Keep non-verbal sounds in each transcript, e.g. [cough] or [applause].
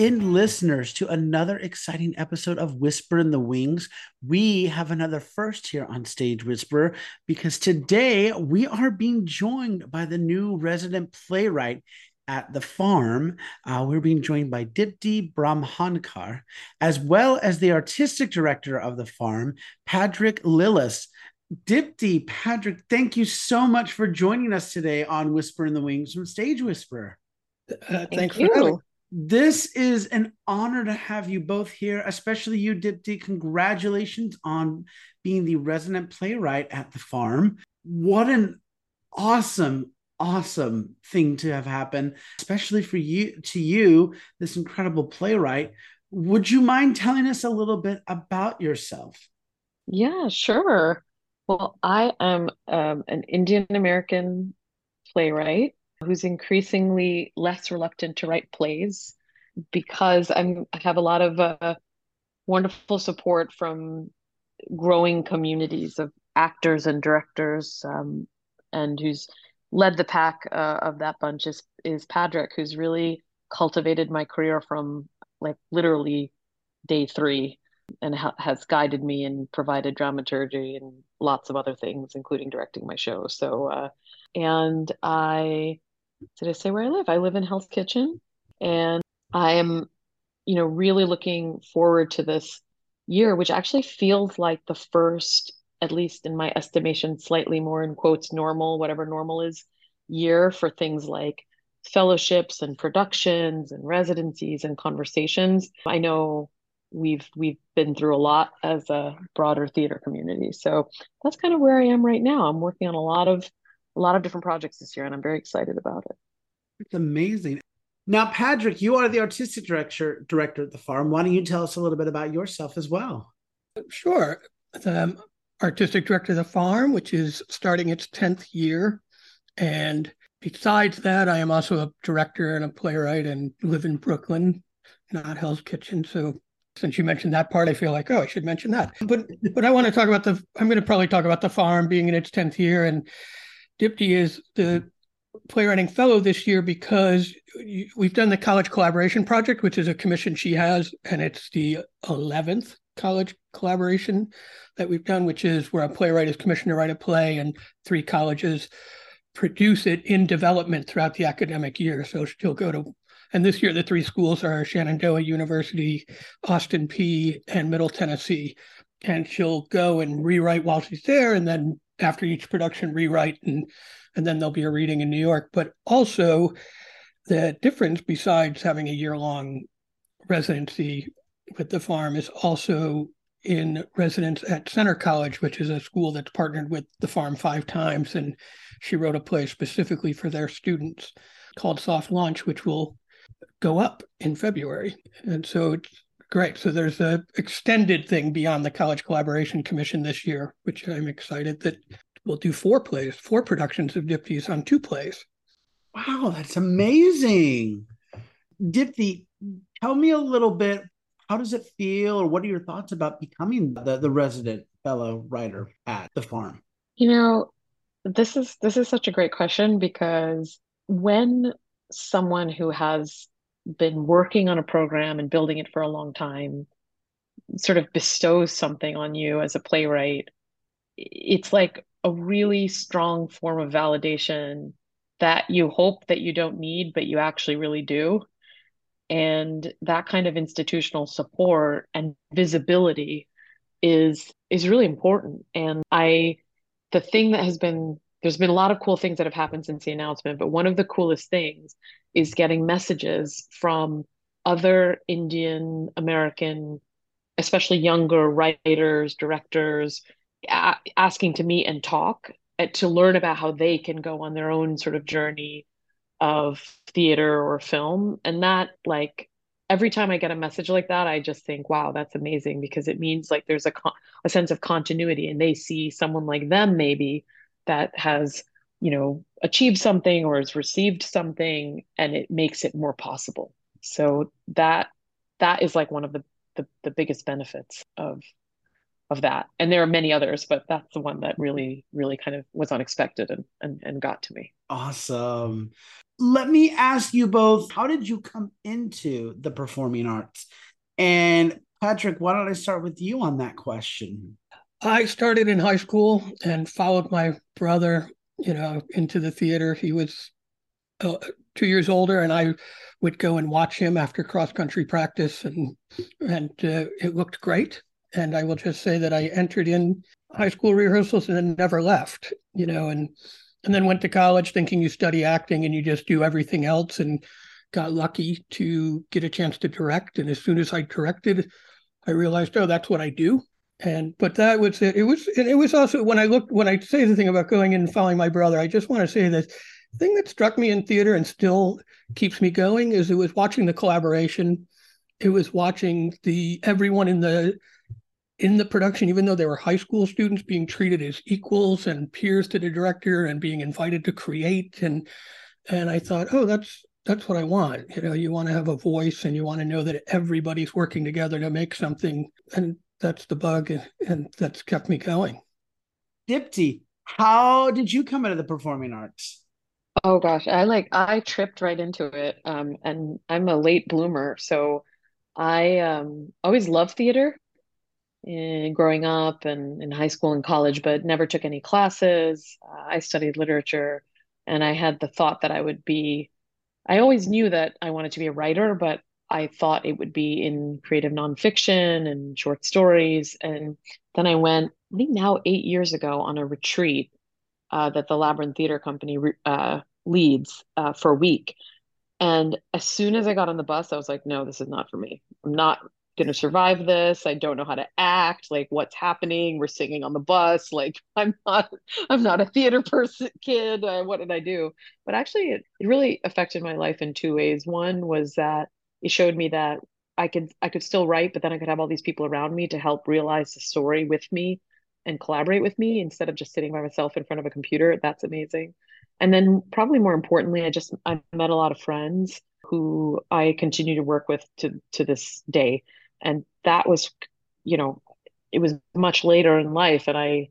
Welcome in, listeners, to another exciting episode of Whisper in the Wings. We have another first here on Stage Whisper because today we are being joined by the new resident playwright at the farm. Uh, we're being joined by Dipti Bramhandkar, as well as the artistic director of the farm, Padraic Lillis. Dipti, Padraic, thank you so much for joining us today on Whisper in the Wings from Stage Whisper. Uh, thanks Thank for having this is an honor to have you both here, especially you, Dipti. Congratulations on being the resident playwright at the farm. What an awesome, awesome thing to have happened, especially for you to you, this incredible playwright. Would you mind telling us a little bit about yourself? Yeah, sure. Well, I am um, an Indian American playwright who's increasingly less reluctant to write plays because I'm, I have a lot of uh, wonderful support from growing communities of actors and directors, um, and who's led the pack uh, of that bunch is is Padraic, who's really cultivated my career from like literally day three, and ha- has guided me and provided dramaturgy and lots of other things, including directing my show. So, uh, and I did I say where I live? I live in Hell's Kitchen, and I am, you know, really looking forward to this year, which actually feels like the first, at least in my estimation, slightly more in quotes normal, whatever normal is, year for things like fellowships and productions and residencies and conversations. I know we've we've been through a lot as a broader theater community. So that's kind of where I am right now. I'm working on a lot of a lot of different projects this year and I'm very excited about it. It's amazing. Now, Padraic, you are the artistic director director at the farm. Why don't you tell us a little bit about yourself as well? Sure. The artistic director of the farm, which is starting its 10th year. And besides that, I am also a director and a playwright and live in Brooklyn, not Hell's Kitchen. So since you mentioned that part, I feel like, oh, I should mention that. But but I want to talk about the I'm going to probably talk about the farm being in its 10th year. And Dipti is the mm-hmm. playwriting fellow this year because we've done the college collaboration project, which is a commission she has, and it's the 11th college collaboration that we've done, which is where a playwright is commissioned to write a play and three colleges produce it in development throughout the academic year. So she'll go to, and this year the three schools are Shenandoah University, Austin Peay, and Middle Tennessee. And she'll go and rewrite while she's there, and then after each production, rewrite and and then there'll be a reading in New York. But also, the difference, besides having a year long residency with the farm, is also in residence at Centre College, which is a school that's partnered with the farm five times. And she wrote a play specifically for their students called Soft Launch, which will go up in February. And so it's great. So there's a extended thing beyond the College Collaboration Commission this year, which I'm excited that we'll do four plays, four productions of Dipti's on two plays. Wow, that's amazing. Dipti, tell me a little bit. How does it feel, or what are your thoughts about becoming the, the resident fellow writer at the farm? You know, this is this is such a great question because when someone who has been working on a program and building it for a long time sort of bestows something on you as a playwright, it's like a really strong form of validation that you hope that you don't need, but you actually really do. And that kind of institutional support and visibility is is really important. And I the thing that has been there's been a lot of cool things that have happened since the announcement, but one of the coolest things is getting messages from other Indian American, especially younger writers, directors, a- asking to meet and talk uh, to learn about how they can go on their own sort of journey of theater or film. And that like every time i get a message like that i just think wow that's amazing because it means like there's a con- a sense of continuity and they see someone like them maybe that has you know achieved something or has received something and it makes it more possible so that that is like one of the the, the biggest benefits of of that. And there are many others, but that's the one that really, really kind of was unexpected and and, and got to me. Awesome. Let me ask you both, how did you come into the performing arts? And Padraic, why don't I start with you on that question? I started in high school and followed my brother, you know, into the theater. He was uh, two years older, and I would go and watch him after cross country practice, and and uh, it looked great. And I will just say that I entered in high school rehearsals and then never left, you know, and and then went to college thinking you study acting and you just do everything else, and got lucky to get a chance to direct. And as soon as I directed, I realized, oh, that's what I do and but that was it. It was it was also when I looked when I say the thing about going and following my brother. I just want to say this the thing that struck me in theater and still keeps me going is it was watching the collaboration. It was watching the everyone in the in the production, even though they were high school students, being treated as equals and peers to the director and being invited to create and and I thought, oh, that's that's what I want. You know, you want to have a voice and you want to know that everybody's working together to make something. And that's the bug, and that's kept me going. Dipti, how did you come into the performing arts? Oh gosh, I like I tripped right into it. Um, and I'm a late bloomer, so I um always loved theater in growing up and in high school and college, but never took any classes. Uh, I studied literature, and I had the thought that I would be. I always knew that I wanted to be a writer, but I thought it would be in creative nonfiction and short stories. And then I went, I think now eight years ago, on a retreat uh, that the Labyrinth Theater Company uh, leads uh, for a week. And as soon as I got on the bus, I was like, no, this is not for me. I'm not going to survive this. I don't know how to act. Like, what's happening? We're singing on the bus. Like, [laughs] I'm not, I'm not a theater person kid. Uh, what did I do? But actually, it, it really affected my life in two ways. One was that it showed me that I could I could still write, but then I could have all these people around me to help realize the story with me and collaborate with me instead of just sitting by myself in front of a computer. That's amazing. And then probably more importantly, I just I met a lot of friends who I continue to work with to to this day. And that was, you know, it was much later in life and I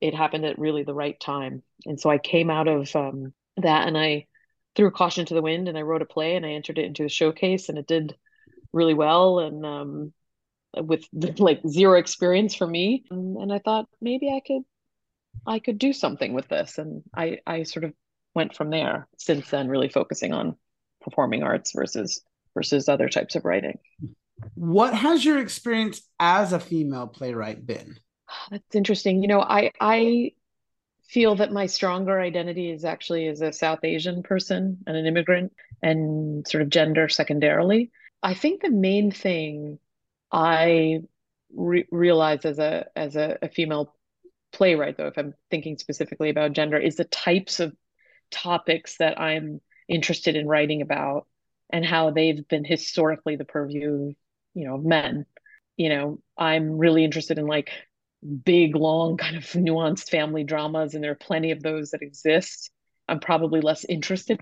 it happened at really the right time. And so I came out of um, that and I threw caution to the wind and I wrote a play and I entered it into a showcase and it did really well and um, with [laughs] like zero experience for me and, and I thought maybe I could I could do something with this and I I sort of went from there since then really focusing on performing arts versus versus other types of writing. What has your experience as a female playwright been? That's interesting. You know, I I feel that my stronger identity is actually as a South Asian person and an immigrant and sort of gender secondarily. I think the main thing I re- realize as a as a, a female playwright, though, if I'm thinking specifically about gender, is the types of topics that I'm interested in writing about and how they've been historically the purview, you know, of men. You know, I'm really interested in like big, long, kind of nuanced family dramas, and there are plenty of those that exist. I'm probably less interested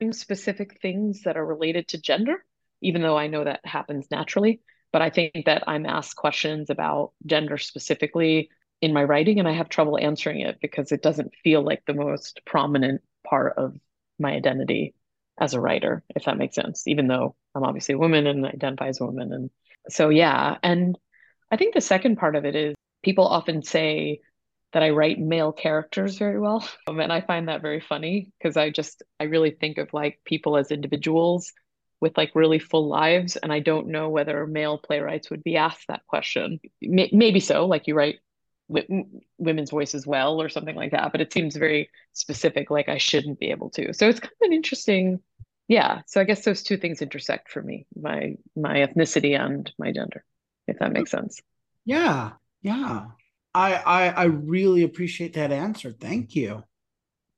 in specific things that are related to gender, even though I know that happens naturally. But I think that I'm asked questions about gender specifically in my writing, and I have trouble answering it because it doesn't feel like the most prominent part of my identity as a writer, if that makes sense, even though I'm obviously a woman and identify as a woman. And so, yeah. And I think the second part of it is people often say that I write male characters very well. [laughs] Um, and I find that very funny because I just, I really think of like people as individuals with like really full lives. And I don't know whether male playwrights would be asked that question. Maybe so, like you write women's voices well or something like that. But it seems very specific, like I shouldn't be able to. So it's kind of an interesting, yeah. So I guess those two things intersect for me, my my ethnicity and my gender, if that makes sense. Yeah. Yeah. I, I I really appreciate that answer. Thank you.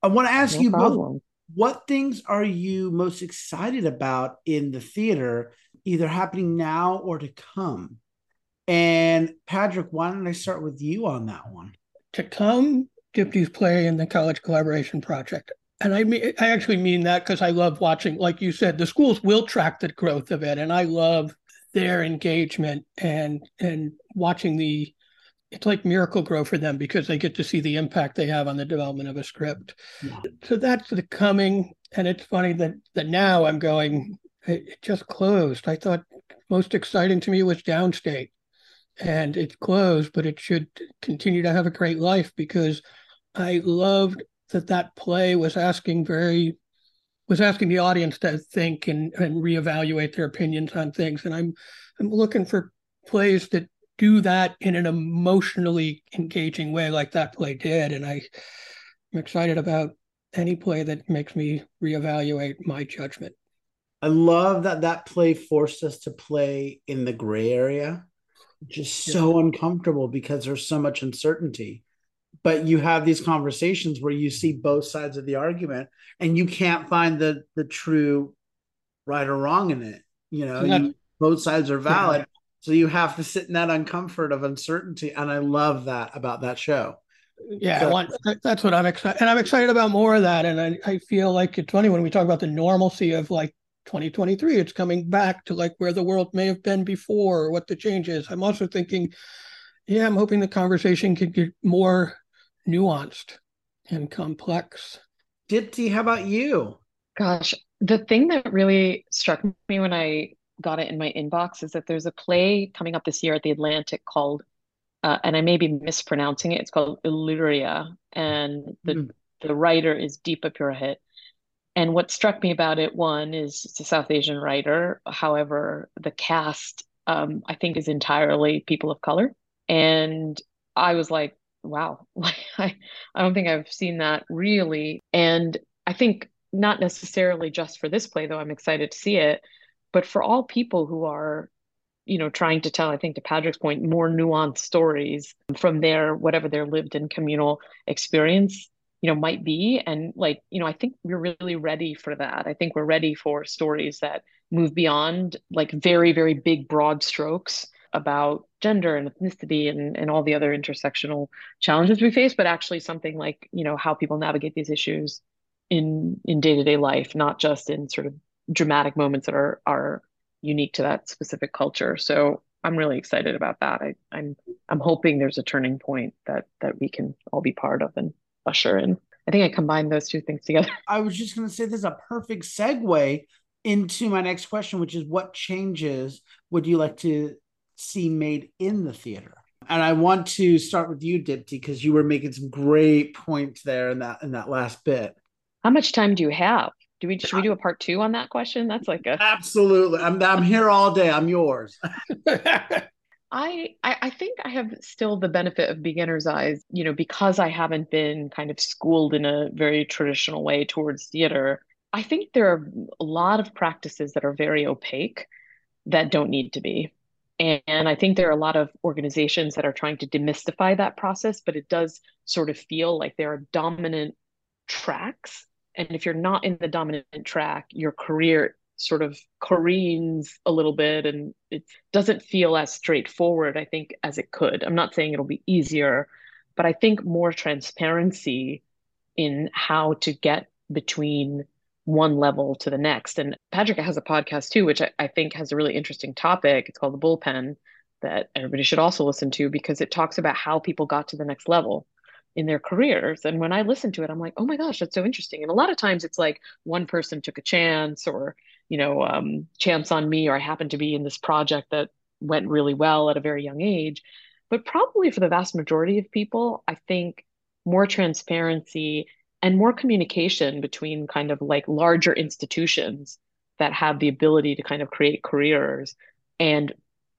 I want to ask no you problem. both what things are you most excited about in the theater, either happening now or to come? And Padraic, why don't I start with you on that one? To come, Dipti's play in the college collaboration project. And I mean I actually mean that because I love watching, like you said, the schools will track the growth of it. And I love their engagement and and watching the it's like miracle grow for them because they get to see the impact they have on the development of a script. Yeah. So that's the coming. And it's funny that that now I'm going, it, it just closed. I thought most exciting to me was Downstate. And it's closed, but it should continue to have a great life because I loved that that play was asking very was asking the audience to think and, and reevaluate their opinions on things. And I'm I'm looking for plays that do that in an emotionally engaging way like that play did. And I, I'm excited about any play that makes me reevaluate my judgment. I love that that play forced us to play in the gray area, just so yeah. uncomfortable because there's so much uncertainty. But you have these conversations where you see both sides of the argument and you can't find the the true right or wrong in it. You know, you, both sides are valid. Yeah. So you have to sit in that uncomfort of uncertainty. And I love that about that show. Yeah, so, want, that's what I'm excited. And I'm excited about more of that. And I, I feel like it's funny when we talk about the normalcy of like 2023, it's coming back to like where the world may have been before or what the change is. I'm also thinking, yeah, I'm hoping the conversation could get more nuanced and complex. Dipti, how about you? Gosh, the thing that really struck me when I got it in my inbox is that there's a play coming up this year at the Atlantic called, uh, and I may be mispronouncing it. It's called Illyria, and the mm. the writer is Deepa Purohit. And what struck me about it, one, is it's a South Asian writer. However, the cast, um, I think, is entirely people of color, and I was like, wow, [laughs] I I don't think I've seen that really, and I think not necessarily just for this play, though I'm excited to see it but for all people who are you know trying to tell i think to padraic's point more nuanced stories from their whatever their lived in communal experience you know might be. And like you know i think we're really ready for that. I think we're ready for stories that move beyond like very very big broad strokes about gender and ethnicity and, and all the other intersectional challenges we face but actually something like you know how people navigate these issues in in day-to-day life not just in sort of dramatic moments that are are unique to that specific culture. So I'm really excited about that. I, I'm I'm hoping there's a turning point that that we can all be part of and usher in. I think I combined those two things together. [laughs] I was just going to say this is a perfect segue into my next question, which is what changes would you like to see made in the theater? And I want to start with you, Dipti, because you were making some great points there in that in that last bit. How much time do you have? Do we should we do a part two on that question? That's like a absolutely. I'm I'm here all day. I'm yours. [laughs] I, I think I have still the benefit of beginner's eyes, you know, because I haven't been kind of schooled in a very traditional way towards theater. I think there are a lot of practices that are very opaque that don't need to be. And, and I think there are a lot of organizations that are trying to demystify that process, but it does sort of feel like there are dominant tracks and if you're not in the dominant track your career sort of careens a little bit and it doesn't feel as straightforward i think as it could. I'm not saying it'll be easier but i think more transparency in how to get between one level to the next. And padraic has a podcast too which I, I think has a really interesting topic. It's called the bullpen that everybody should also listen to because it talks about how people got to the next level in their careers. And when I listen to it, I'm like, oh my gosh, that's so interesting. And a lot of times it's like one person took a chance or, you know, um, chance on me, or I happened to be in this project that went really well at a very young age. But probably for the vast majority of people, I think more transparency and more communication between kind of like larger institutions that have the ability to kind of create careers and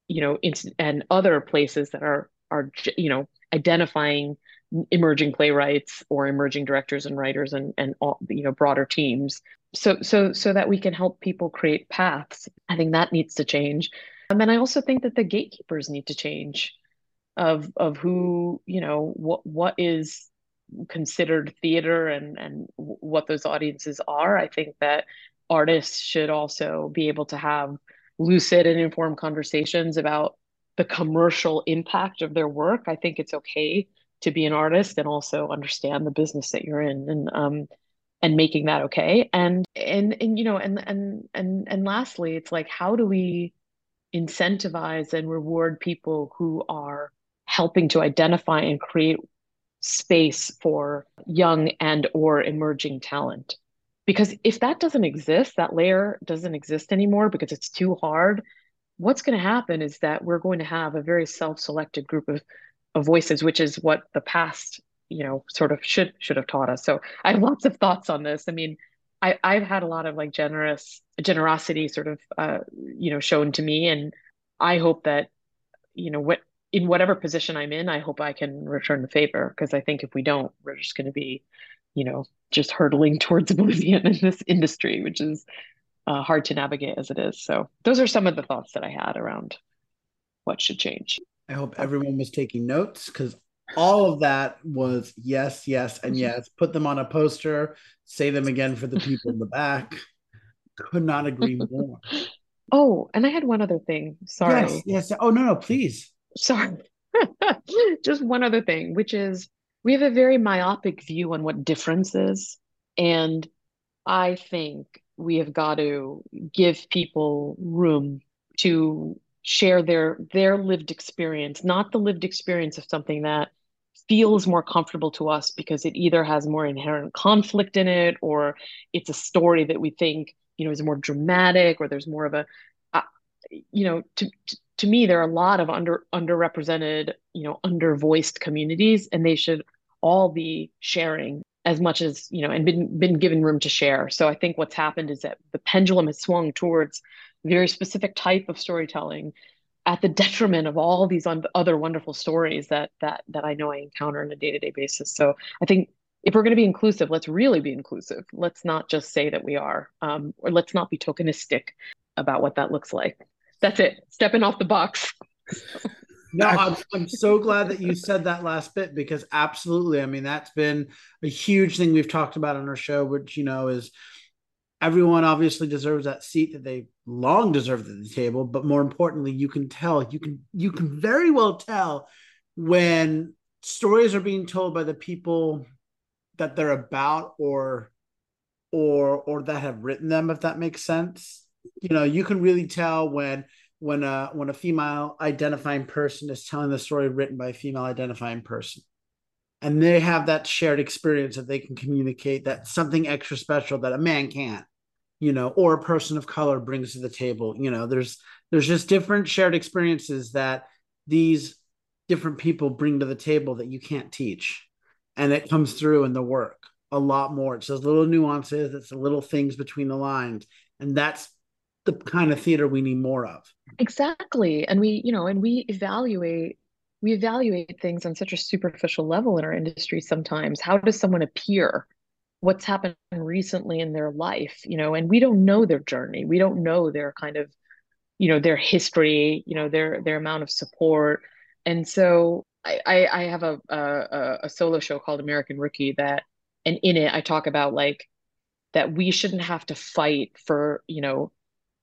you know and other places that are are you know identifying emerging playwrights or emerging directors and writers and and all you know broader teams. So so so that we can help people create paths i think that needs to change. Um, and i also think that the gatekeepers need to change of of who you know what what is considered theater and and what those audiences are. I think that artists should also be able to have lucid and informed conversations about the commercial impact of their work. I think it's okay to be an artist and also understand the business that you're in and um and making that okay. And and and you know and and and and lastly it's like how do we incentivize and reward people who are helping to identify and create space for young and or emerging talent? Because if that doesn't exist that layer doesn't exist anymore because it's too hard what's going to happen is that we're going to have a very self-selected group of, of voices which is what the past you know sort of should should have taught us so i have lots of thoughts on this i mean I, I've had a lot of like generous generosity sort of uh, you know shown to me, and I hope that you know what in whatever position I'm in, I hope I can return the favor because I think if we don't, we're just going to be, you know, just hurtling [laughs] towards oblivion in this industry, which is uh, hard to navigate as it is. So those are some of the thoughts that I had around what should change. I hope everyone was taking notes because all of that was yes, yes, and mm-hmm. yes. Put them on a poster, say them again for the people in the back. Could not agree more. [laughs] Oh, and I had one other thing. Sorry. Yes, yes. Oh, no, no, please. Sorry. [laughs] Just one other thing, which is we have a very myopic view on what difference is. And I think we have got to give people room to share their their lived experience, not the lived experience of something that feels more comfortable to us because it either has more inherent conflict in it or it's a story that we think you know is more dramatic or there's more of a uh, you know to, to, to me there are a lot of under underrepresented you know undervoiced communities and they should all be sharing as much as you know and been been given room to share. So i think what's happened is that the pendulum has swung towards very specific type of storytelling at the detriment of all these un- other wonderful stories that that that I know I encounter on a day-to-day basis. So I think if we're going to be inclusive, let's really be inclusive. Let's not just say that we are, um, or let's not be tokenistic about what that looks like. That's it. Stepping off the box. no, I'm, I'm so glad that you said that last bit because absolutely. I mean, that's been a huge thing we've talked about on our show, which, you know, is everyone obviously deserves that seat that they long deserved at the table but more importantly you can tell you can you can very well tell when stories are being told by the people that they're about or or or that have written them if that makes sense. You know you can really tell when when a when a female identifying person is telling the story written by a female identifying person. And they have that shared experience that they can communicate that something extra special that a man can't you know or a person of color brings to the table you know there's there's just different shared experiences that these different people bring to the table that you can't teach. And it comes through in the work a lot more. It's those little nuances it's the little things between the lines and that's the kind of theater we need more of. Exactly. And we you know and we evaluate we evaluate things on such a superficial level in our industry sometimes. How does someone appear what's happened recently in their life you know and we don't know their journey. We don't know their kind of you know their history you know their their amount of support. And so i i have a a, a solo show called american rookie that and in it i talk about like that we shouldn't have to fight for you know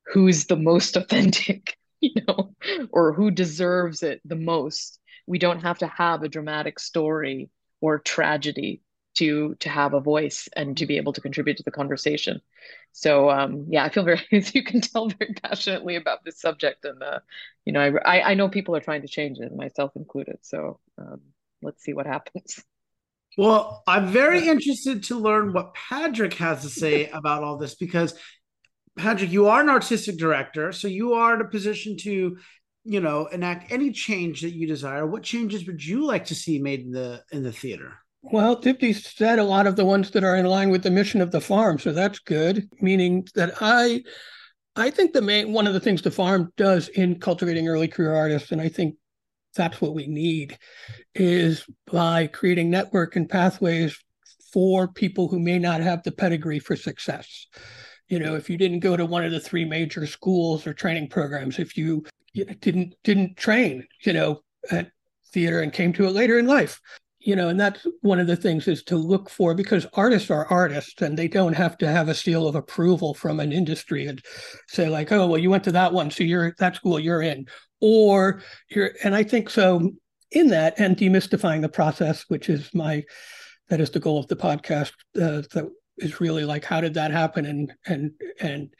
who's the most [laughs] authentic you know or who deserves it the most. We don't have to have a dramatic story or tragedy to to have a voice and to be able to contribute to the conversation. So um, yeah i feel very [laughs] as you can tell very passionately about this subject and uh, you know I, I know people are trying to change it myself included. So um, let's see what happens. Well i'm very interested to learn what padraic has to say [laughs] about all this because padraic you are an artistic director so you are in a position to you know enact any change that you desire. What changes would you like to see made in the in the theater well, Dipti said a lot of the ones that are in line with the mission of the farm, so that's good. Meaning that I, I think the main one of the things the farm does in cultivating early career artists, and I think that's what we need, is by creating network and pathways for people who may not have the pedigree for success. You know, if you didn't go to one of the three major schools or training programs, if you didn't didn't train, you know, at theater and came to it later in life you know, and that's one of the things is to look for because artists are artists and they don't have to have a seal of approval from an industry and say like, oh, well, you went to that one, so you're that school you're in, or you're, and I think so in that and demystifying the process, which is my, that is the goal of the podcast. Uh, that is really like, how did that happen, and and and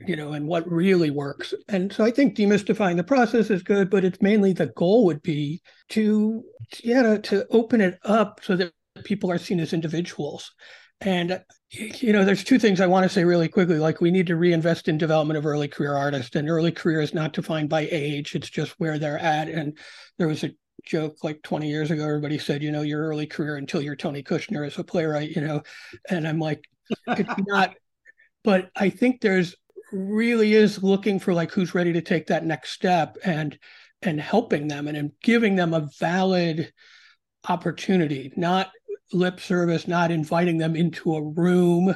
you know, and what really works. And so I think demystifying the process is good, but it's mainly the goal would be to, yeah, to, to open it up so that people are seen as individuals. And you know, there's two things I want to say really quickly. Like we need to reinvest in development of early career artists, and early career is not defined by age; it's just where they're at. And there was a joke like 20 years ago. Everybody said, you know, your early career until you're Tony Kushner as a playwright, you know, and I'm like, it's not. But I think there's really is looking for like who's ready to take that next step and and helping them and, and giving them a valid opportunity, not lip service, not inviting them into a room,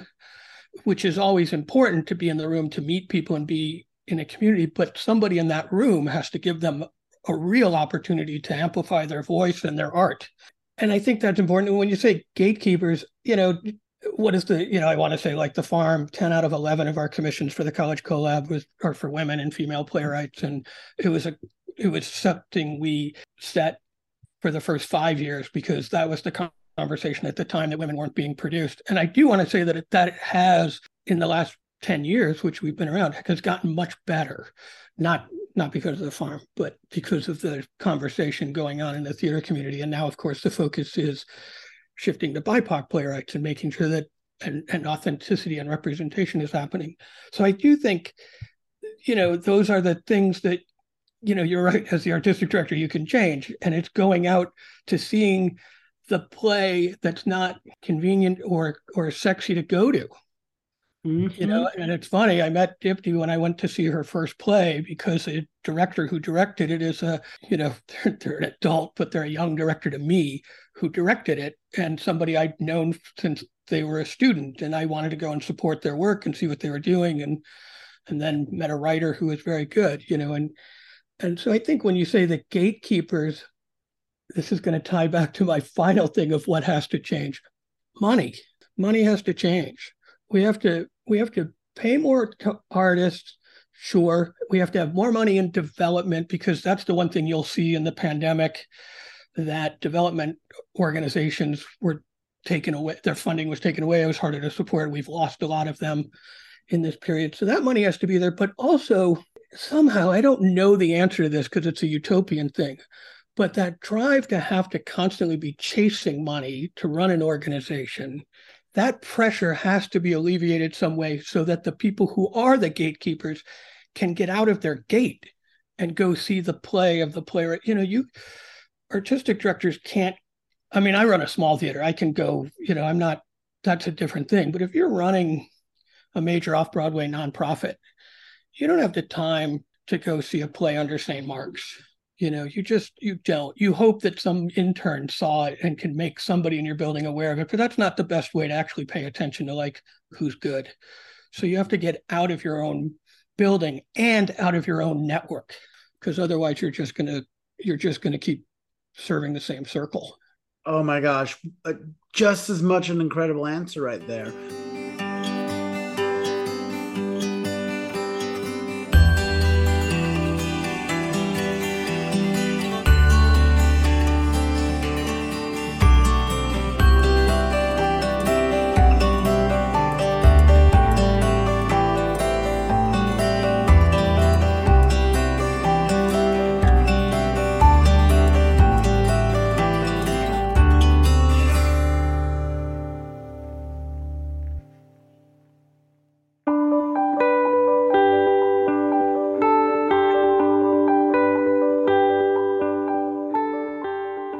which is always important to be in the room to meet people and be in a community. But somebody in that room has to give them a real opportunity to amplify their voice and their art. And I think that's important. When you say gatekeepers, you know, what is the, you know, I want to say like the farm, 10 out of 11 of our commissions for the college collab was are for women and female playwrights. And it was a, it was something we set for the first five years because that was the conversation at the time that women weren't being produced. And I do want to say that it, that it has in the last 10 years, which we've been around, has gotten much better. Not not because of the farm, but because of the conversation going on in the theater community. And now, of course, the focus is shifting to BIPOC playwrights and making sure that and, and authenticity and representation is happening. So I do think, you know, those are the things that, you know, you're right, as the artistic director, you can change. And it's going out to seeing the play that's not convenient or or sexy to go to. Mm-hmm. You know, mm-hmm. and it's funny. I met Dipti when I went to see her first play because the director who directed it is a, you know, [laughs] they're, they're an adult, but they're a young director to me who directed it, and somebody I'd known since they were a student, and I wanted to go and support their work and see what they were doing, and and then met a writer who was very good, you know, and and so I think when you say the gatekeepers, this is going to tie back to my final thing of what has to change, money. Money has to change. We have to we have to pay more to artists sure. We have to have more money in development because that's the one thing you'll see in the pandemic that development organizations were taken away their funding was taken away. It was harder to support. We've lost a lot of them in this period. So that money has to be there. But also somehow i don't know the answer to this because it's a utopian thing but that drive to have to constantly be chasing money to run an organization that pressure has to be alleviated some way so that the people who are the gatekeepers can get out of their gate and go see the play of the player. You know, you artistic directors can't. I mean, I run a small theater. I can go. You know, I'm not. That's a different thing. But if you're running a major off Broadway nonprofit, you don't have the time to go see a play under St. Mark's you know you just you don't you hope that some intern saw it and can make somebody in your building aware of it but that's not the best way to actually pay attention to like who's good so you have to get out of your own building and out of your own network because otherwise you're just going to you're just going to keep serving the same circle. Oh my gosh. Uh, just as much an incredible answer right there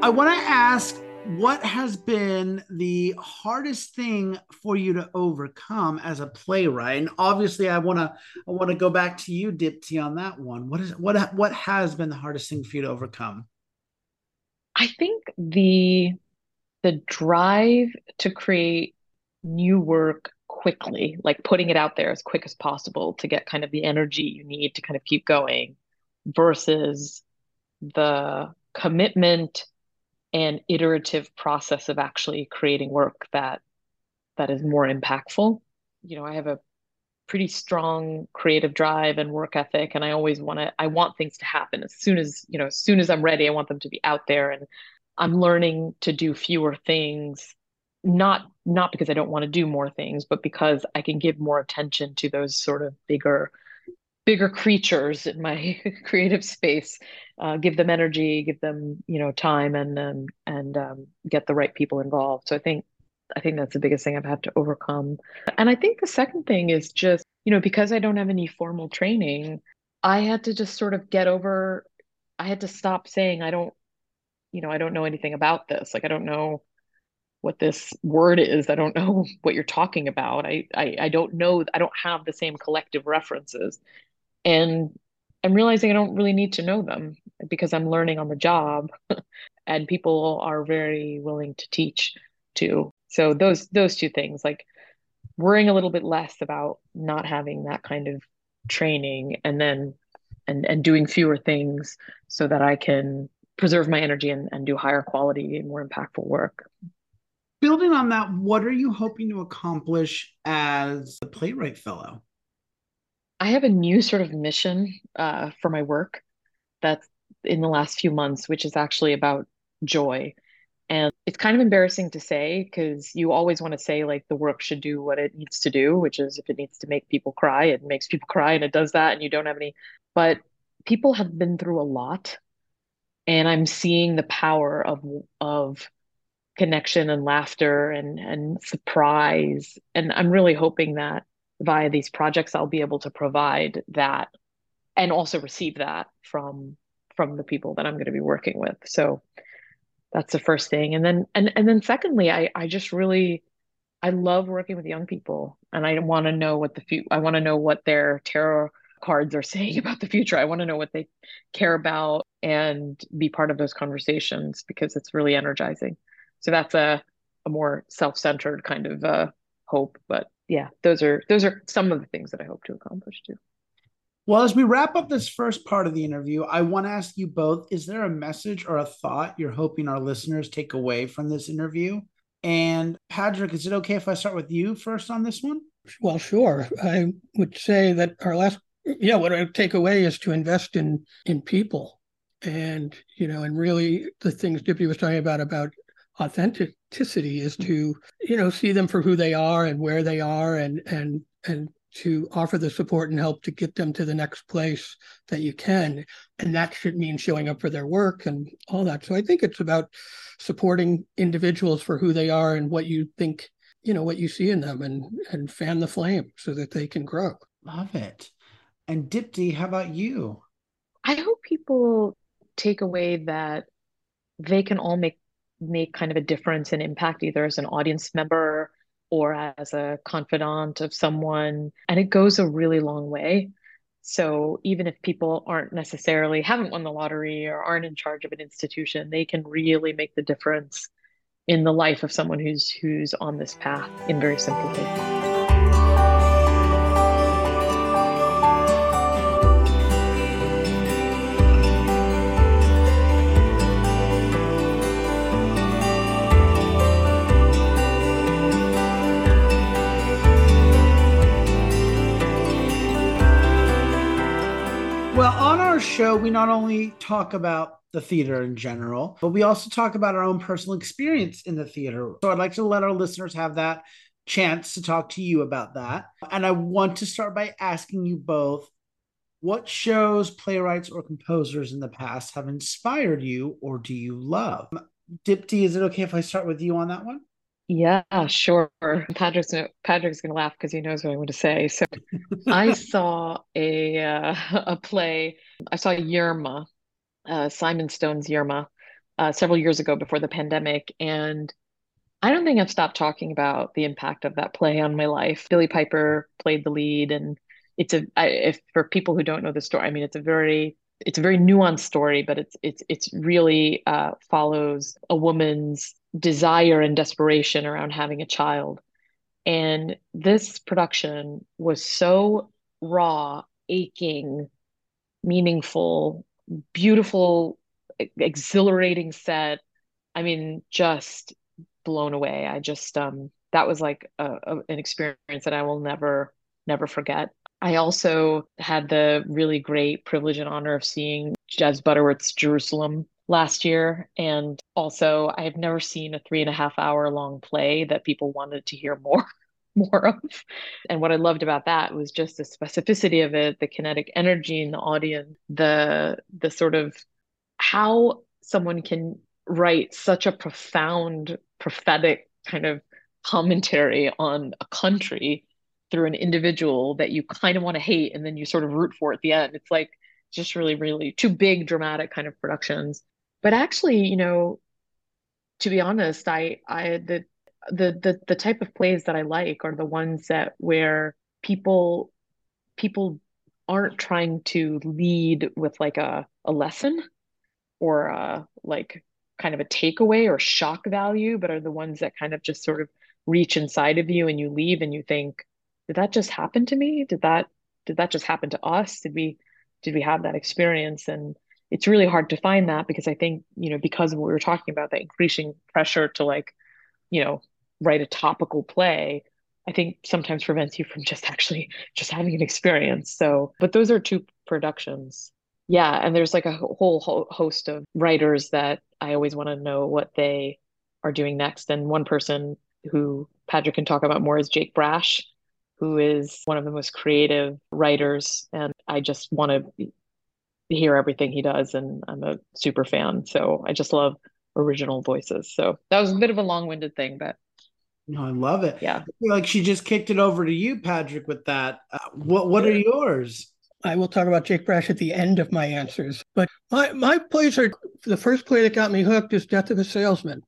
I want to ask what has been the hardest thing for you to overcome as a playwright? And obviously i want to i want to go back to you dipti on that one. What is what what has been the hardest thing for you to overcome? I think the the drive to create new work quickly like putting it out there as quick as possible to get kind of the energy you need to kind of keep going versus the commitment and iterative process of actually creating work that that is more impactful. You know i have a pretty strong creative drive and work ethic and i always want to i want things to happen. As soon as you know as soon as i'm ready i want them to be out there and i'm learning to do fewer things. Not not because I don't want to do more things, but because I can give more attention to those sort of bigger bigger creatures in my [laughs] creative space uh, give them energy give them you know time and um, and um, get the right people involved. So i think i think that's the biggest thing i've had to overcome. And i think the second thing is just you know because i don't have any formal training i had to just sort of get over i had to stop saying i don't you know i don't know anything about this. Like i don't know what this word is. I don't [laughs] know what you're talking about. I, I i don't know i don't have the same collective references and I'm realizing I don't really need to know them because I'm learning on the job [laughs] and people are very willing to teach too. So those those two things like worrying a little bit less about not having that kind of training and then and and doing fewer things so that I can preserve my energy and, and do higher quality and more impactful work. Building on that, what are you hoping to accomplish as a playwright fellow? I have a new sort of mission uh, for my work that's in the last few months, which is actually about joy. And it's kind of embarrassing to say because you always want to say like the work should do what it needs to do, which is if it needs to make people cry, it makes people [laughs] cry and it does that, and you don't have any. But people have been through a lot, and I'm seeing the power of of connection and laughter and and surprise. And I'm really hoping that via these projects i'll be able to provide that and also receive that from from the people that i'm going to be working with. So that's the first thing. And then and and then secondly i i just really i love working with young people and i want to know what the future i want to know what their tarot cards are [laughs] saying about the future. I want to know what they care about and be part of those conversations because it's really energizing. So that's a a more self-centered kind of uh, hope but yeah, those are those are some of the things that I hope to accomplish too. Well, as we wrap up this first part of the interview, I want to ask you both is there a message or a thought you're hoping our listeners take away from this interview? And Padraic, is it okay if I start with you first on this one? Well, sure. I would say that our last, yeah, what I take away is to invest in in people, and you know, and really the things Dipti was talking about about authenticity is to you know see them for who they are and where they are and and and to offer the support and help to get them to the next place that you can. And that should mean showing up for their work and all that. So i think it's about supporting individuals for who they are and what you think you know what you see in them and and fan the flame so that they can grow. Love it. And dipti how about you? I hope people take away that they can all make make kind of a difference and impact either as an audience member or as a confidant of someone. And it goes a really long way. So even if people aren't necessarily haven't won the lottery or aren't in charge of an institution, they can really make the difference in the life of someone who's who's on this path in very simple ways. Show, we not only talk about the theater in general, but we also talk about our own personal experience in the theater. So I'd like to let our listeners have that chance to talk to you about that. And I want to start by asking you both what shows, playwrights, or composers in the past have inspired you or do you love? Dipti, is it okay if I start with you on that one? Yeah, sure. Padraic's Padraic's gonna laugh because he knows what I'm going to say. So, I [laughs] saw a uh, [laughs] a play. I saw Yerma, uh, Simon Stone's Yerma, uh, several years ago before the pandemic, and I don't think I've stopped talking about the impact of that play on my life. Billie Piper played the lead, and it's a I, if for people who don't know the story, I mean, it's a very it's a very nuanced story, but it's it's it's really uh, follows a woman's desire and desperation around having a child. And this production was so raw, aching, meaningful, beautiful, exhilarating set. I mean, just blown away. I just um that was like a, a, an experience that I will never never forget. I also had the really great privilege and honor of seeing Jez Butterworth's Jerusalem last year. And also, I have never seen a three and a half hour long play that people wanted to hear [laughs] more. more of and what i loved about that was just the specificity of it the kinetic energy in the audience the the sort of how someone can write such a profound prophetic kind of commentary on a country through an individual that you kind of want to hate and then you sort of root for at the end it's like just really really two big dramatic kind of productions but actually you know to be honest i i the the the the type of plays that i like are the ones that where people people aren't trying to lead with like a, a lesson or a, like kind of a takeaway or shock value but are the ones that kind of just sort of reach inside of you and you leave and you think did that just happen to me? Did that did that just happen to us? Did we did we have that experience? And it's really hard to find that because I think, you know, because of what we were talking about, that increasing pressure to like, you know, write a topical play, I think sometimes prevents you from [laughs] just actually just having an experience. So, but those are two productions. Yeah. And there's like a whole ho- host of writers that I always want to know what they are doing next. And one person who Padraic can talk about more is Jake Brasch, who is one of the most creative writers. And I just want to hear everything he does and I'm a super fan. So I just love original voices. So that was a bit of a long-winded thing, but no, I love it. Yeah. like she just kicked it over to you, Padraic, with that. Uh, what what are yours? I will talk about Jake Brasch at the end of my answers. But my my plays are the first play that got me hooked is Death of a Salesman.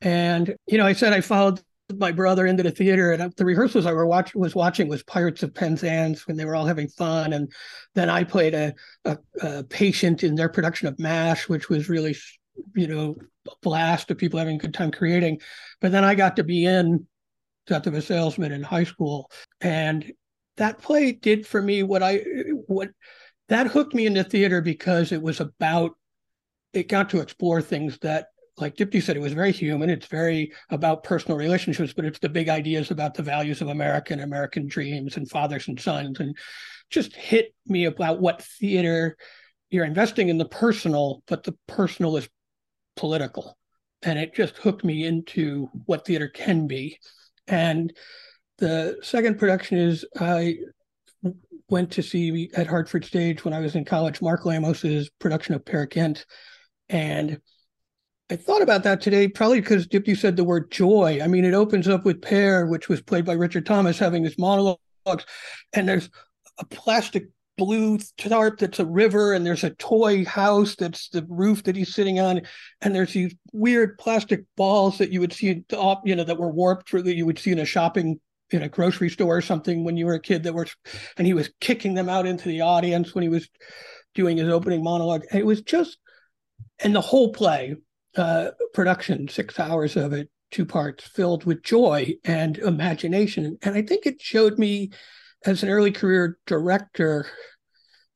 And you know, I said I followed my brother into the theater, and the rehearsals I were watch, was watching was Pirates of Penzance when they were all having fun, and then I played a, a, a patient in their production of Mash, which was really, you know, a blast of people having a good time creating. But then I got to be in Death of a Salesman in high school, and that play did for me what I what that hooked me into theater because it was about it got to explore things that like Dipti said, it was very human. It's very about personal relationships, but it's the big ideas about the values of America and American dreams and fathers and sons. And just hit me about what theater you're investing in the personal, but the personal is political. And it just hooked me into what theater can be. And the second production is I went to see at Hartford Stage when I was in college Mark Lamos's production of Peer. And I thought about that today, probably because Dipti said the word joy. I mean, it opens up with Peer, which was played by Richard Thomas, having his monologues, and there's a plastic blue tarp that's a river, and there's a toy house that's the roof that he's sitting on, and there's these weird plastic balls that you would see, you know, that were warped, that you would see in a shopping in a grocery store or something when you were a kid that were, and he was kicking them out into the audience when he was doing his opening monologue. It was just, and the whole play uh, production, six hours of it, two parts, filled with joy and imagination. And I think it showed me as an early career director,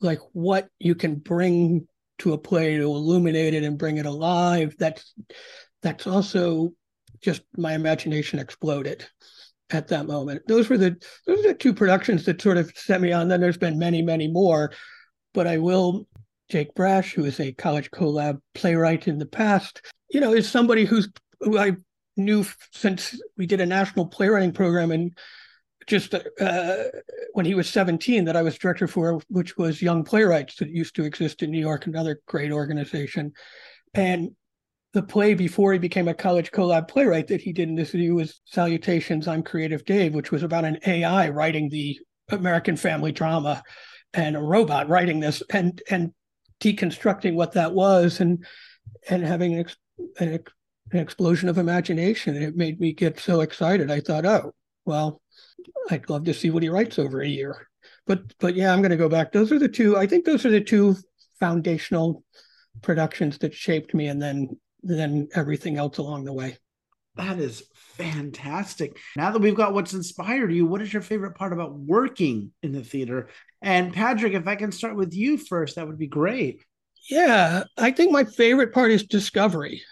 like what you can bring to a play to illuminate it and bring it alive. That's that's also just my imagination exploded at that moment. Those were the those are the two productions that sort of set me on. Then there's been many, many more, but I will Jake Brasch, who is a college collab playwright in the past, you know, is somebody who's who I knew since we did a national playwriting program and just uh, when he was 17 that I was director for, which was Young Playwrights that used to exist in New York, another great organization. And the play before he became a college collab playwright that he did in the city was Salutations, I'm Creative Dave, which was about an AI writing the American family drama and a robot writing this. And and deconstructing what that was and and having an, an, an explosion of imagination. It made me get so excited. I thought, oh, well, I'd love to see what he writes over a year. But but yeah, I'm going to go back. Those are the two. I think those are the two foundational productions that shaped me, and then then everything else along the way. That is fantastic. Now that we've got what's inspired you, what is your favorite part about working in the theater? And Padraic, if I can start with you first, that would be great. Yeah, I think my favorite part is discovery.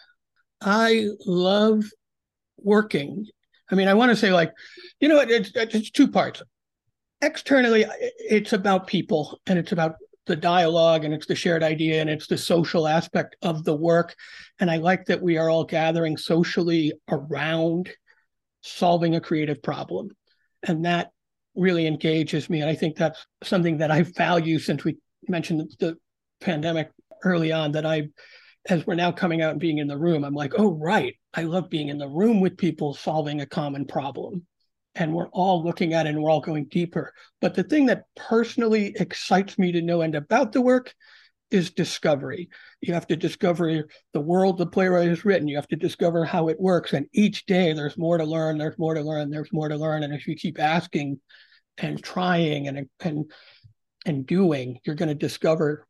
I love working. I mean, I want to say, like, you know, it's, it's two parts. Externally, it's about people and it's about the dialogue and it's the shared idea and it's the social aspect of the work. And I like that we are all gathering socially around solving a creative problem. And that really engages me. And I think that's something that I value since we mentioned the pandemic early on that I as we're now coming out and being in the room, I'm like, oh, right. I love being in the room with people solving a common problem. And we're all looking at it and we're all going deeper. But the thing that personally excites me to know and about the work is discovery. You have to discover the world the playwright has written. You have to discover how it works. And each day there's more to learn, there's more to learn, there's more to learn. And if you keep asking and trying and and and doing, you're going to discover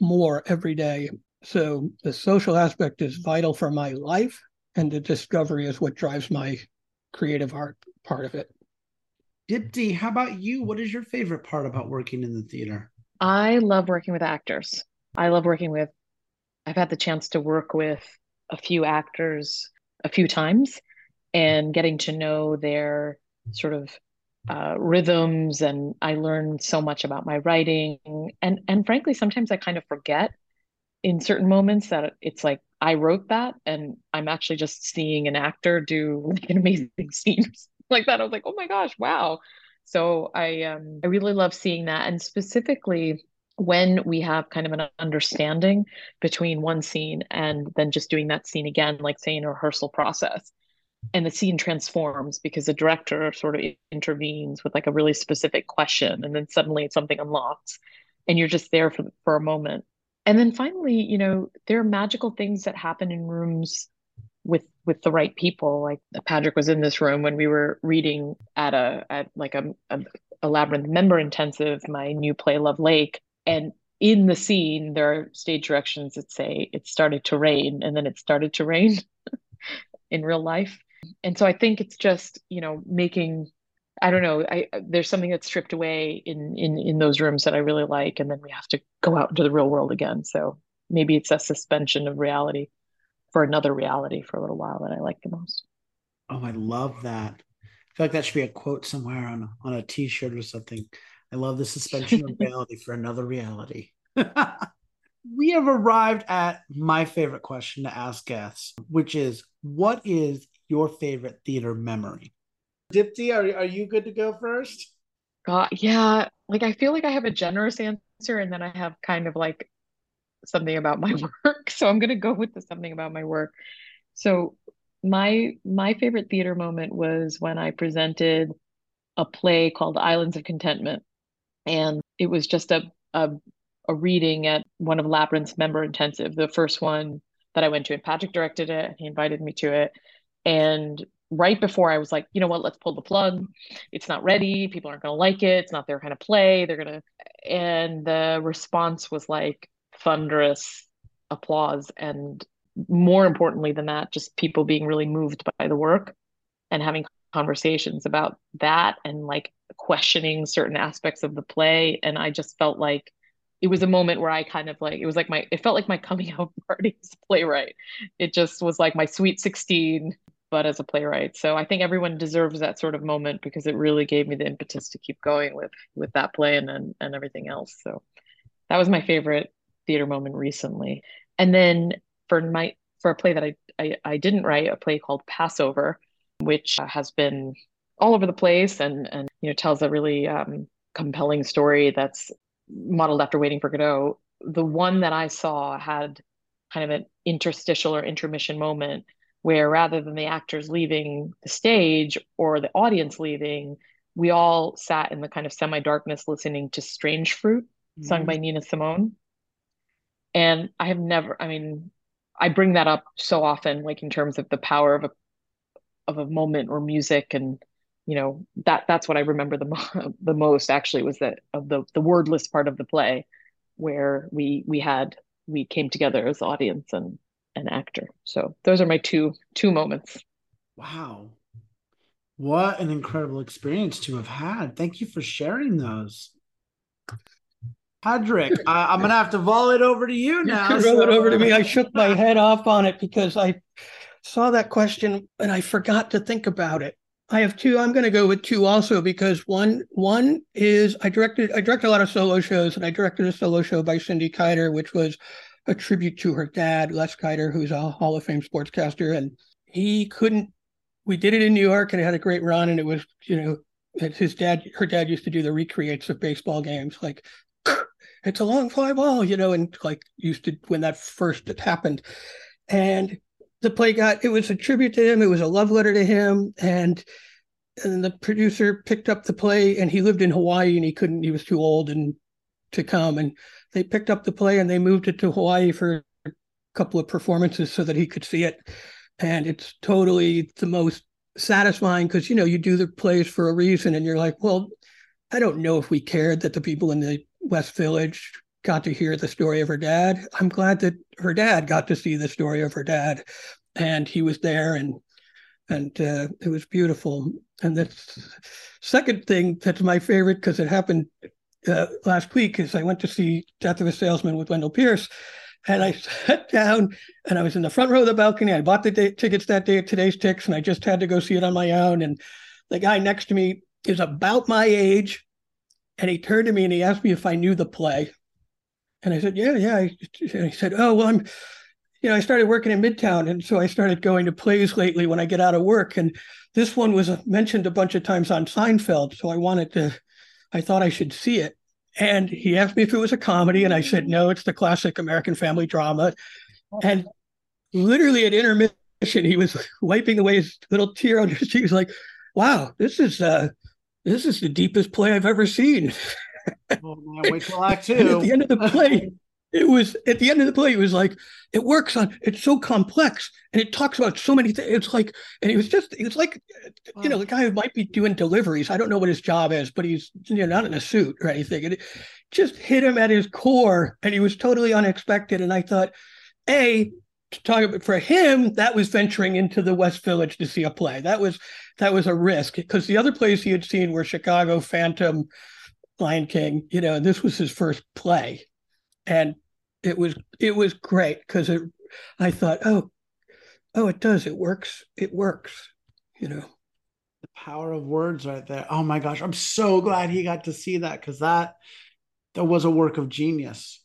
more every day. So the social aspect is vital for my life, and the discovery is what drives my creative art part of it. Dipti, how about you? What is your favorite part about working in the theater? I love working with actors. I love working with, I've had the chance to work with a few actors a few times and getting to know their sort of uh, rhythms and I learned so much about my writing and and frankly sometimes I kind of forget in certain moments that it's like I wrote that and I'm actually just seeing an actor do like [laughs] an amazing scene [laughs] like that. I was like, oh my gosh, wow. So I um I really love seeing that. And specifically when we have kind of an understanding between one scene and then just doing that scene again, like say in a rehearsal process. And the scene transforms because the director sort of intervenes with like a really specific question and then suddenly something unlocks and you're just there for for a moment and then finally you know there are magical things that happen in rooms with with the right people like padraic was in this room when we were reading at a at like a, a, a labyrinth member intensive my new play love lake and in the scene there are stage directions that say it started to rain and then it started to rain [laughs] in real life and so i think it's just you know making I don't know. I there's something that's stripped away in in in those rooms that I really like, and then we have to go out into the real world again. So maybe it's a suspension of reality for another reality for a little while that I like the most. Oh, I love that. I feel like that should be a quote somewhere on on a T-shirt or something. I love the suspension of [laughs] reality for another reality. [laughs] we have arrived at my favorite question to ask guests, which is, what is your favorite theater memory? Dipti, are, are you good to go first? God, yeah. Like I feel like I have a generous answer and then I have kind of like something about my [laughs] work. So I'm gonna go with the something about my work. So my my favorite theater moment was when I presented a play called Islands of Contentment. And it was just a a, a reading at one of Labyrinth's member intensive, the first one that I went to. And Padraic directed it and he invited me to it. And right before I was like, you know what, let's pull the plug. It's not ready. People aren't going to like it. It's not their kind of play. They're going to. And the response was like thunderous applause. And more importantly than that, just people being really moved by the work and having conversations about that and like questioning certain aspects of the play. And I just felt like it was a moment where I kind of like it was like my it felt like my coming out [laughs] party as a playwright. It just was like my sweet 16 but as a playwright. So I think everyone deserves that sort of moment because it really gave me the impetus to keep going with with that play and and, and everything else. So that was my favorite theater moment recently. And then for my for a play that I I, I didn't write, a play called Passover, which has been all over the place and and you know tells a really um, compelling story that's modeled after Waiting for Godot. The one that I saw had kind of an interstitial or intermission moment where rather than the actors leaving the stage or the audience leaving, we all sat in the kind of semi darkness listening to Strange Fruit, mm-hmm. sung by Nina Simone. And I have never, I mean, I bring that up so often, like in terms of the power of a of a moment or music and you know that that's what I remember the mo- [laughs] the most actually was that of the the wordless part of the play where we we had we came together as audience and an actor. So those are my two two moments. Wow. What an incredible experience to have had. Thank you for sharing those. Padraic, I, am gonna have to volley it over to you now. You so. it over to me. Uh, I shook my head off on it because I saw that question and I forgot to think about it. I have two. I'm going to go with two also because one one is I directed I directed a lot of solo shows and I directed a solo show by Cindy Keiter, which was a tribute to her dad, Les Keiter, who's a Hall of Fame sportscaster, and he couldn't. We did it in New York and it had a great run, and it was you know his dad her dad used to do the recreates of baseball games like it's a long fly ball, you know, and like used to when that first happened. And the play got it was a tribute to him, it was a love letter to him. And and the producer picked up the play and he lived in Hawaii and he couldn't, he was too old and to come. And they picked up the play and they moved it to Hawaii for a couple of performances so that he could see it. And it's totally the most satisfying because you know you do the plays for a reason and you're like, well, I don't know if we cared that the people in the West Village got to hear the story of her dad. I'm glad that her dad got to see the story of her dad, and he was there, and and uh, it was beautiful. And the second thing that's my favorite because it happened uh, last week is I went to see Death of a Salesman with Wendell Pierce, and I [laughs] sat down and I was in the front row of the balcony. I bought the day, tickets that day at TodayTix, and I just had to go see it on my own. And the guy next to me is about my age and he turned to me and he asked me if I knew the play. And I said, Yeah, yeah. And he said, Oh, well, I'm, you know, I started working in Midtown. And so I started going to plays lately when I get out of work. And this one was mentioned a bunch of times on Seinfeld. So I wanted to, I thought I should see it. And he asked me if it was a comedy. And I said, No, it's the classic American family drama. And literally at intermission, he was wiping away his little tear on his cheek. He was like, Wow, this is, uh, this is the deepest play I've ever seen. oh man, wait till act [laughs] two. at the end of the play, [laughs] it was at the end of the play, it was like it works on it's so complex and it talks about so many things. It's like, and it was just it was like you know, the guy who might be doing deliveries. I don't know what his job is, but he's you know not in a suit or anything. And it just hit him at his core, and he was totally unexpected. And I thought, A, talk about for him, that was venturing into the West Village to see a play. That was that was a risk because the other plays he had seen were Chicago, Phantom, Lion King, you know, and this was his first play. And it was it was great because it I thought, oh, oh, it does. It works. It works, you know. The power of words right there. Oh my gosh. I'm so glad he got to see that because that that was a work of genius.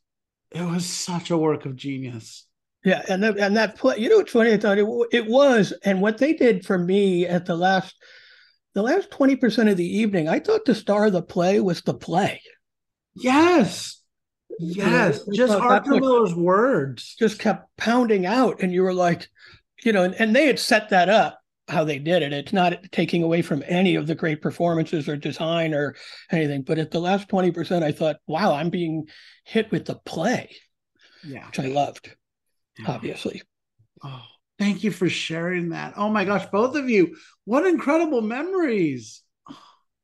It was such a work of genius. Yeah, and that, and that play, you know, it's funny. I thought it, it was, and what they did for me at the last, the last twenty percent of the evening, I thought the star of the play was the play. Yes, yes, you know, just Arthur Miller's words just kept pounding out, and you were like, you know, and, and they had set that up how they did it. It's not taking away from any of the great performances or design or anything, but at the last twenty percent, I thought, wow, I'm being hit with the play, yeah, which I loved obviously. Oh, thank you for sharing that. Oh my gosh, both of you, what incredible memories.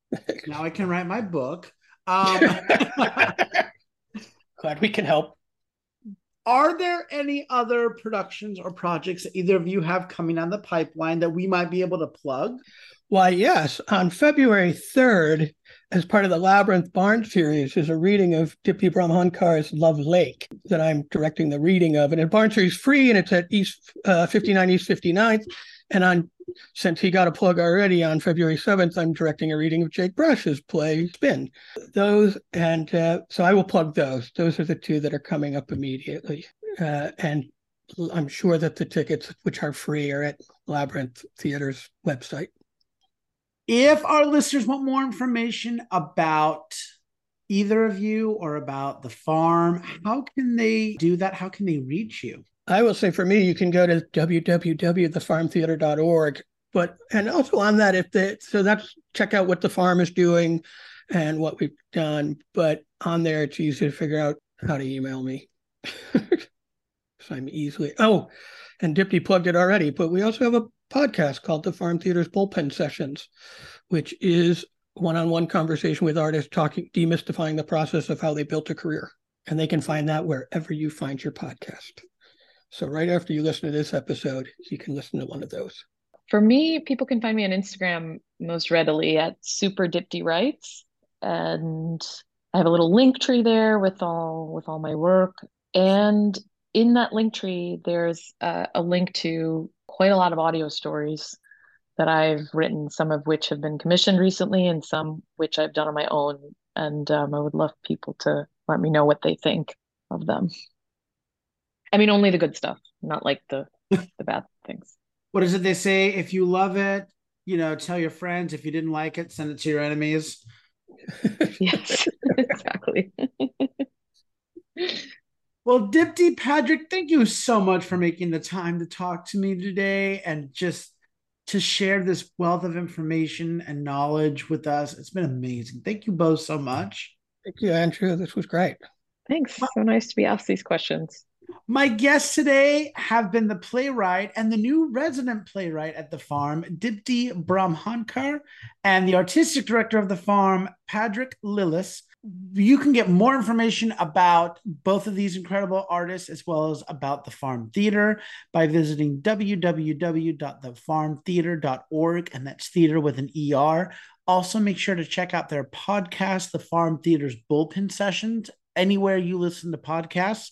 [laughs] now I can write my book. Um, [laughs] Glad we can help. Are there any other productions or projects that either of you have coming on the pipeline that we might be able to plug? Why, yes. On February 3rd, as part of the Labyrinth Barn series, is a reading of Dipti Bramhandkar's Love Lake that I'm directing the reading of. And in Barn series free, and it's at East uh, 59 East 59th. And on since he got a plug already on February 7th, I'm directing a reading of Jake Brasch's play Spin. Those, and uh, so I will plug those. Those are the two that are coming up immediately. Uh, and I'm sure that the tickets, which are free, are at Labyrinth Theater's website. If our listeners want more information about either of you or about the farm, how can they do that? How can they reach you? I will say for me, you can go to www.thefarmtheater.org. But and also on that, if they so that's check out what the farm is doing and what we've done. But on there, it's easy to figure out how to email me. [laughs] so I'm easily oh, and Dipti plugged it already. But we also have a podcast called the Farm Theater's Bullpen Sessions, which is one-on-one conversation with artists talking demystifying the process of how they built a career. And they can find that wherever you find your podcast. So right after you listen to this episode, you can listen to one of those. For me, people can find me on Instagram most readily at Super Dipti Writes. And I have a little link tree there with all with all my work. And in that link tree, there's uh, a link to quite a lot of audio stories that I've written, some of which have been commissioned recently and some which I've done on my own. And um, I would love people to let me know what they think of them. I mean, only the good stuff, not like the the bad things. [laughs] What is it they say? If you love it, you know, tell your friends. If you didn't like it, send it to your enemies. [laughs] yes, [laughs] exactly. Well, Dipti Padraic, thank you so much for making the time to talk to me today and just to share this wealth of information and knowledge with us. It's been amazing. Thank you both so much. Thank you, Andrew. This was great. Thanks. So nice to be asked these questions. My guests today have been the playwright and the new resident playwright at the farm, Dipti Bramhandkar, and the artistic director of the farm, Padraic Lillis. You can get more information about both of these incredible artists as well as about the Farm Theater by visiting www.thefarmtheater.org, and that's theater with an ER. Also, make sure to check out their podcast, The Farm Theater's Bullpen Sessions, anywhere you listen to podcasts.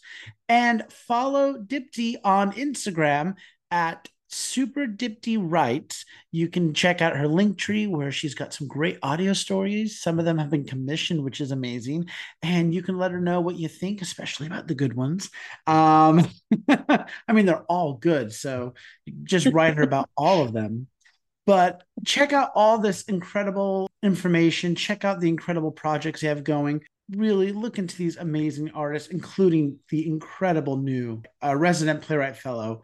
And follow Dipti on Instagram at Super Dipti Writes. You can check out her link tree where she's got some great audio stories. Some of them have been commissioned, which is amazing. And you can let her know what you think, especially about the good ones. Um, [laughs] I mean, they're all good. So just write her about all of them. But check out all this incredible information. Check out the incredible projects they have going really look into these amazing artists, including the incredible new uh, resident playwright fellow,